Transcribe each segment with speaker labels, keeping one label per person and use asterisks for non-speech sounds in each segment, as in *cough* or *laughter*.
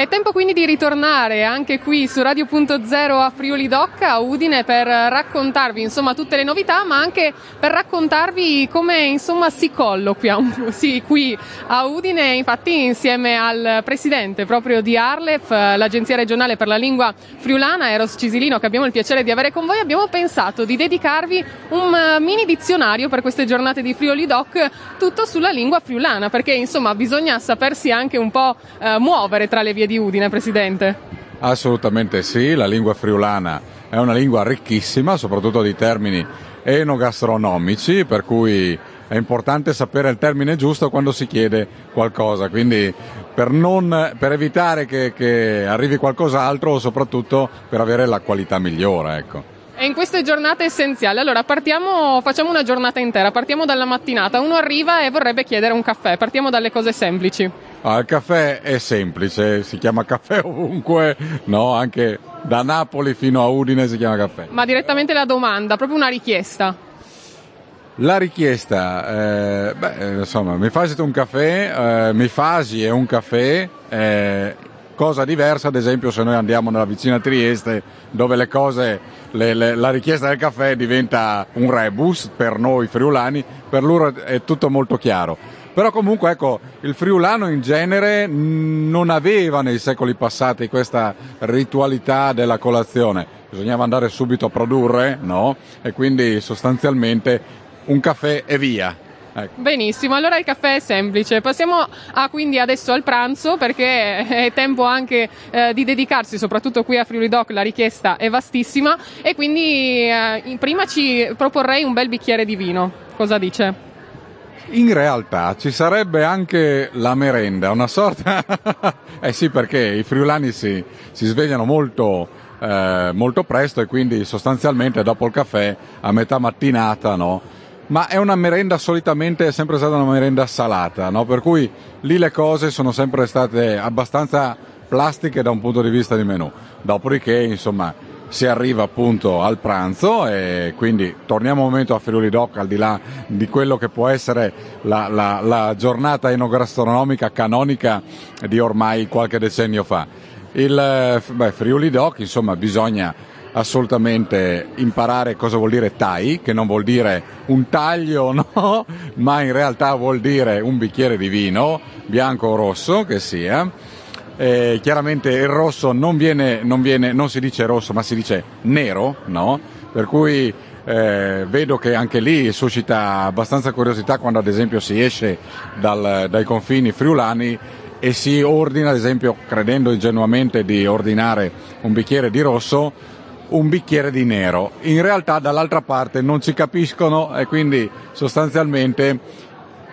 Speaker 1: È tempo quindi di ritornare anche qui su Radio.0 a Friuli Doc a Udine per raccontarvi insomma tutte le novità, ma anche per raccontarvi come insomma si colloquia sì, qui a Udine, infatti insieme al presidente proprio di Arlef, l'Agenzia regionale per la lingua friulana, Eros Cisilino, che abbiamo il piacere di avere con voi, abbiamo pensato di dedicarvi un mini dizionario per queste giornate di Friuli Doc, tutto sulla lingua friulana, perché insomma bisogna sapersi anche un po' eh, muovere tra le vie di Udine, Presidente?
Speaker 2: Assolutamente sì, la lingua friulana è una lingua ricchissima, soprattutto di termini enogastronomici, per cui è importante sapere il termine giusto quando si chiede qualcosa, quindi per, non, per evitare che, che, arrivi qualcos'altro o soprattutto per avere la qualità migliore. Ecco.
Speaker 1: E in queste giornate essenziali, allora partiamo, facciamo una giornata intera, partiamo dalla mattinata, uno arriva e vorrebbe chiedere un caffè, partiamo dalle cose semplici.
Speaker 2: Ah, il caffè è semplice, si chiama caffè *laughs* ovunque, no? Anche da Napoli fino a Udine si chiama caffè.
Speaker 1: Ma direttamente la domanda, proprio una richiesta.
Speaker 2: La richiesta, eh, beh, insomma, mi fasi un caffè, eh, mi fasi è un caffè, eh, cosa diversa ad esempio se noi andiamo nella vicina Trieste dove le cose, le, le, la richiesta del caffè diventa un rebus per noi friulani, per loro è tutto molto chiaro. Però comunque ecco, il friulano in genere non aveva nei secoli passati questa ritualità della colazione, bisognava andare subito a produrre, no? E quindi sostanzialmente un caffè e via.
Speaker 1: Ecco. Benissimo, allora il caffè è semplice. Passiamo a, quindi adesso al pranzo perché è tempo anche eh, di dedicarsi, soprattutto qui a Friuli Doc la richiesta è vastissima e quindi eh, prima ci proporrei un bel bicchiere di vino. Cosa dice?
Speaker 2: In realtà ci sarebbe anche la merenda, una sorta... *laughs* eh sì, perché i friulani si, si svegliano molto, eh, molto presto e quindi sostanzialmente dopo il caffè a metà mattinata, no? Ma è una merenda solitamente, è sempre stata una merenda salata, no? Per cui lì le cose sono sempre state abbastanza plastiche da un punto di vista di menù. Dopodiché, insomma, si arriva appunto al pranzo e quindi torniamo un momento a Friuli Doc al di là di quello che può essere la, la, la giornata enogastronomica canonica di ormai qualche decennio fa. Il beh, Friuli Doc insomma bisogna assolutamente imparare cosa vuol dire tai, che non vuol dire un taglio, *laughs* no, ma in realtà vuol dire un bicchiere di vino, bianco o rosso che sia eh, chiaramente il rosso non, viene, non, viene, non si dice rosso ma si dice nero, no? per cui eh, vedo che anche lì suscita abbastanza curiosità quando ad esempio si esce dal, dai confini friulani e si ordina, ad esempio, credendo ingenuamente di ordinare un bicchiere di rosso, un bicchiere di nero. In realtà dall'altra parte non ci capiscono e quindi sostanzialmente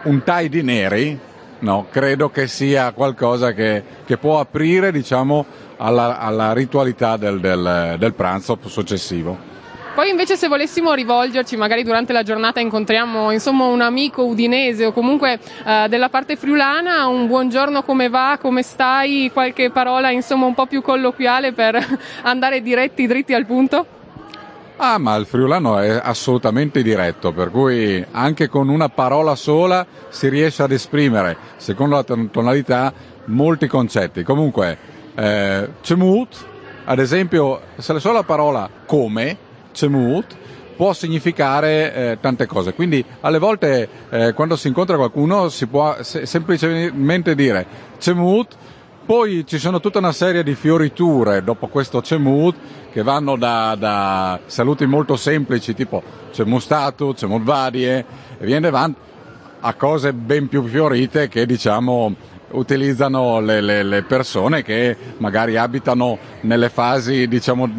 Speaker 2: un tai di neri no, credo che sia qualcosa che, che può aprire diciamo, alla, alla ritualità del, del, del pranzo successivo.
Speaker 1: Poi invece se volessimo rivolgerci, magari durante la giornata incontriamo insomma, un amico udinese o comunque eh, della parte friulana, un buongiorno come va, come stai, qualche parola insomma un po' più colloquiale per *laughs* andare diretti, dritti al punto?
Speaker 2: Ah, ma il friulano è assolutamente diretto, per cui anche con una parola sola si riesce ad esprimere, secondo la tonalità, molti concetti. Comunque, eh, cemut, ad esempio, se la sola parola come, cemut, può significare eh, tante cose. Quindi alle volte eh, quando si incontra qualcuno si può se- semplicemente dire cemut poi ci sono tutta una serie di fioriture dopo questo Cemut che vanno da, da saluti molto semplici tipo Cemut Statu, Cemut Varie e viene avanti a cose ben più fiorite che diciamo utilizzano le, le, le, persone che magari abitano nelle fasi diciamo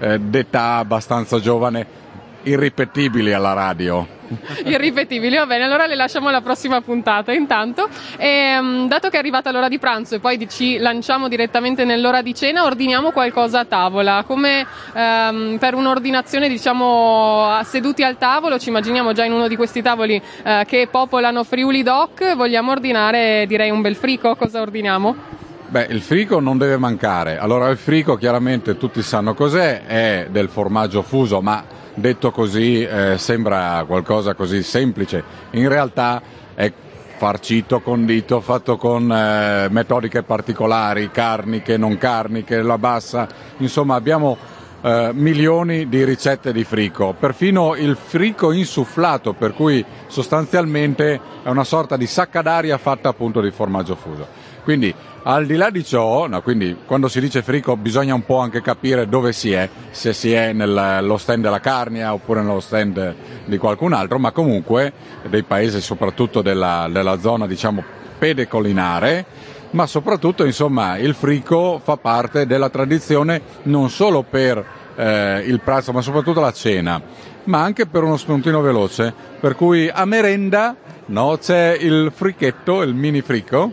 Speaker 2: eh, d'età abbastanza giovane irripetibili alla radio. *laughs*
Speaker 1: Irripetibili, va bene, allora le lasciamo alla prossima puntata. Intanto, ehm, dato che è arrivata l'ora di pranzo e poi ci lanciamo direttamente nell'ora di cena, ordiniamo qualcosa a tavola. Come ehm, per un'ordinazione, diciamo, seduti al tavolo, ci immaginiamo già in uno di questi tavoli eh, che popolano Friuli Doc, vogliamo ordinare, direi, un bel frico. Cosa ordiniamo?
Speaker 2: Beh, il frico non deve mancare. Allora, il frico chiaramente tutti sanno cos'è, è del formaggio fuso, ma detto così eh, sembra qualcosa così semplice. In realtà è farcito, condito, fatto con eh, metodiche particolari, carniche, non carniche, la bassa, insomma abbiamo eh, milioni di ricette di frico, perfino il frico insufflato, per cui sostanzialmente è una sorta di sacca d'aria fatta appunto di formaggio fuso. Quindi al di là di ciò, no, quindi quando si dice frico bisogna un po' anche capire dove si è, se si è nello stand della Carnia oppure nello stand di qualcun altro, ma comunque dei paesi soprattutto della, della zona diciamo pedecolinare, ma soprattutto insomma il frico fa parte della tradizione non solo per eh, il pranzo ma soprattutto la cena, ma anche per uno spuntino veloce, per cui a merenda no, c'è il frichetto, il mini frico,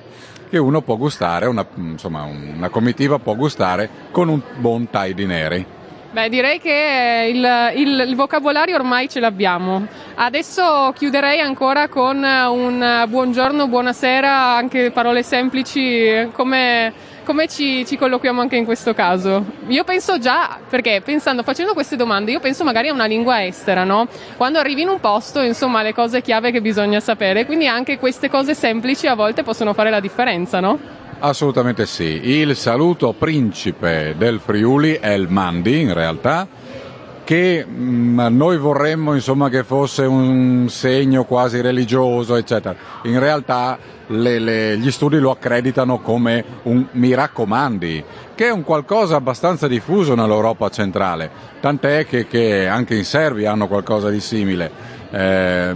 Speaker 2: che uno può gustare, una, insomma una comitiva può gustare con un buon tai di neri.
Speaker 1: Beh, direi che il, il, il, vocabolario ormai ce l'abbiamo. Adesso chiuderei ancora con un buongiorno, buonasera, anche parole semplici, come, come ci, ci, colloquiamo anche in questo caso. Io penso già, perché pensando, facendo queste domande, io penso magari a una lingua estera, no? Quando arrivi in un posto, insomma, le cose chiave che bisogna sapere, quindi anche queste cose semplici a volte possono fare la differenza, no?
Speaker 2: Assolutamente sì. Il saluto principe del Friuli è il Mandi, in realtà, che mh, mm, noi vorremmo insomma, che fosse un segno quasi religioso, eccetera. In realtà le, le, gli studi lo accreditano come un mi raccomandi, che è un qualcosa abbastanza diffuso nell'Europa centrale, tant'è che, che anche in Serbia hanno qualcosa di simile. Eh,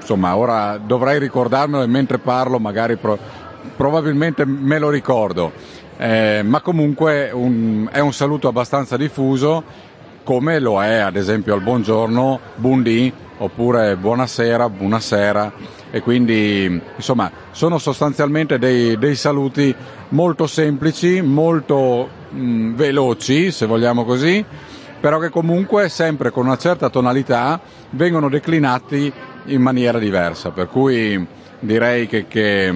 Speaker 2: insomma, ora dovrei ricordarmelo e mentre parlo magari... Pro- probabilmente me lo ricordo, eh, ma comunque un, è un saluto abbastanza diffuso come lo è ad esempio al buongiorno, buondì oppure buonasera, buonasera. E quindi insomma sono sostanzialmente dei, dei saluti molto semplici, molto mh, veloci se vogliamo così, però che comunque sempre con una certa tonalità vengono declinati in maniera diversa, per cui direi che, che,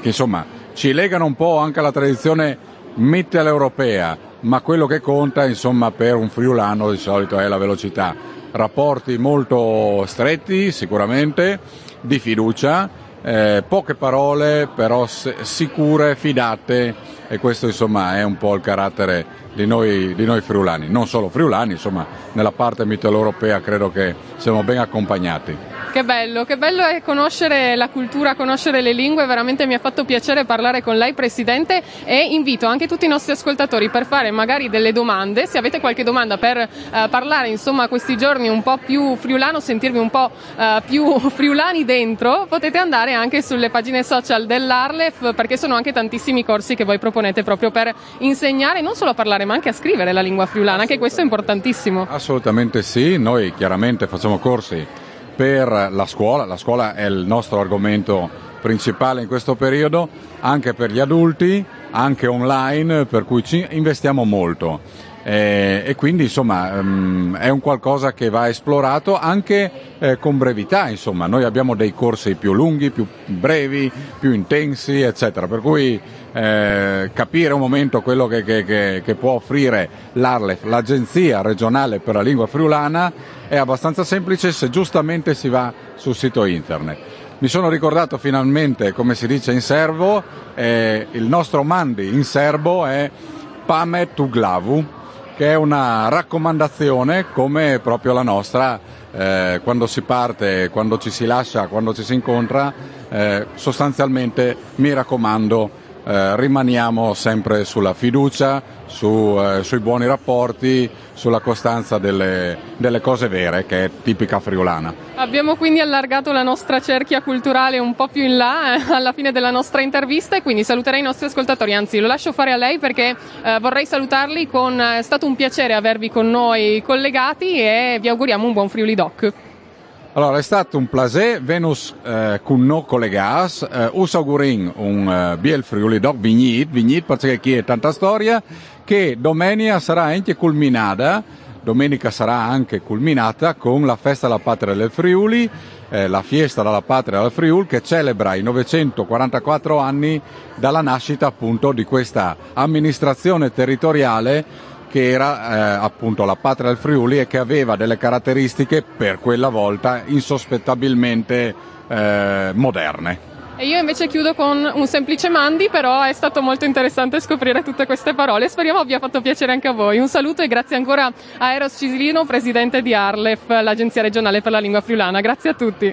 Speaker 2: che insomma, ci legano un po' anche alla tradizione mitteleuropea, ma quello che conta insomma, per un friulano di solito è la velocità. Rapporti molto stretti sicuramente, di fiducia, eh, poche parole però sicure, fidate e questo insomma è un po' il carattere di noi, di noi friulani, non solo friulani, insomma nella parte mitteleuropea credo che siamo ben accompagnati.
Speaker 1: Che bello, che bello è conoscere la cultura, conoscere le lingue, veramente mi ha fatto piacere parlare con lei Presidente e invito anche tutti i nostri ascoltatori per fare magari delle domande, se avete qualche domanda per eh, parlare insomma questi giorni un po' più friulano, sentirvi un po' eh, più *laughs* friulani dentro, potete andare anche sulle pagine social dell'Arlef perché sono anche tantissimi corsi che voi proponete proprio per insegnare non solo a parlare ma anche a scrivere la lingua friulana, anche questo è importantissimo.
Speaker 2: Assolutamente sì, noi chiaramente facciamo corsi per la scuola, la scuola è il nostro argomento principale in questo periodo, anche per gli adulti, anche online, per cui ci investiamo molto. Eh, e quindi insomma um, è un qualcosa che va esplorato anche eh, con brevità, insomma. Noi abbiamo dei corsi più lunghi, più brevi, più intensi, eccetera, per cui eh, capire un momento quello che, che, che, che può offrire l'Arlef, l'Agenzia regionale per la lingua friulana, è abbastanza semplice se giustamente si va sul sito internet. Mi sono ricordato finalmente come si dice in serbo, eh, il nostro mandi in serbo è Pame Tuglavu, che è una raccomandazione come proprio la nostra eh, quando si parte, quando ci si lascia, quando ci si incontra, eh, sostanzialmente mi raccomando eh, rimaniamo sempre sulla fiducia, su, eh, sui buoni rapporti, sulla costanza delle, delle, cose vere, che è tipica friulana.
Speaker 1: Abbiamo quindi allargato la nostra cerchia culturale un po' più in là eh, alla fine della nostra intervista e quindi saluterei i nostri ascoltatori, anzi lo lascio fare a lei perché eh, vorrei salutarli con è stato un piacere avervi con noi collegati e vi auguriamo un buon Friuli Doc.
Speaker 2: Allora, è stato un plaisir Venus eh, con noi collegati. Eh, us augurin un eh, biel Friuli Doc Vignit, Vignit perché qui è tanta storia, che domenica sarà anche culminata, domenica sarà anche culminata con la festa della patria del Friuli, eh, la fiesta della patria del Friuli che celebra i 944 anni dalla nascita appunto di questa amministrazione territoriale che era eh, appunto la patria del Friuli e che aveva delle caratteristiche per quella volta insospettabilmente eh, moderne.
Speaker 1: E io invece chiudo con un semplice mandi, però è stato molto interessante scoprire tutte queste parole. Speriamo abbia fatto piacere anche a voi. Un saluto e grazie ancora a Eros Cisilino, presidente di Arlef, l'Agenzia regionale per la lingua friulana. Grazie a tutti.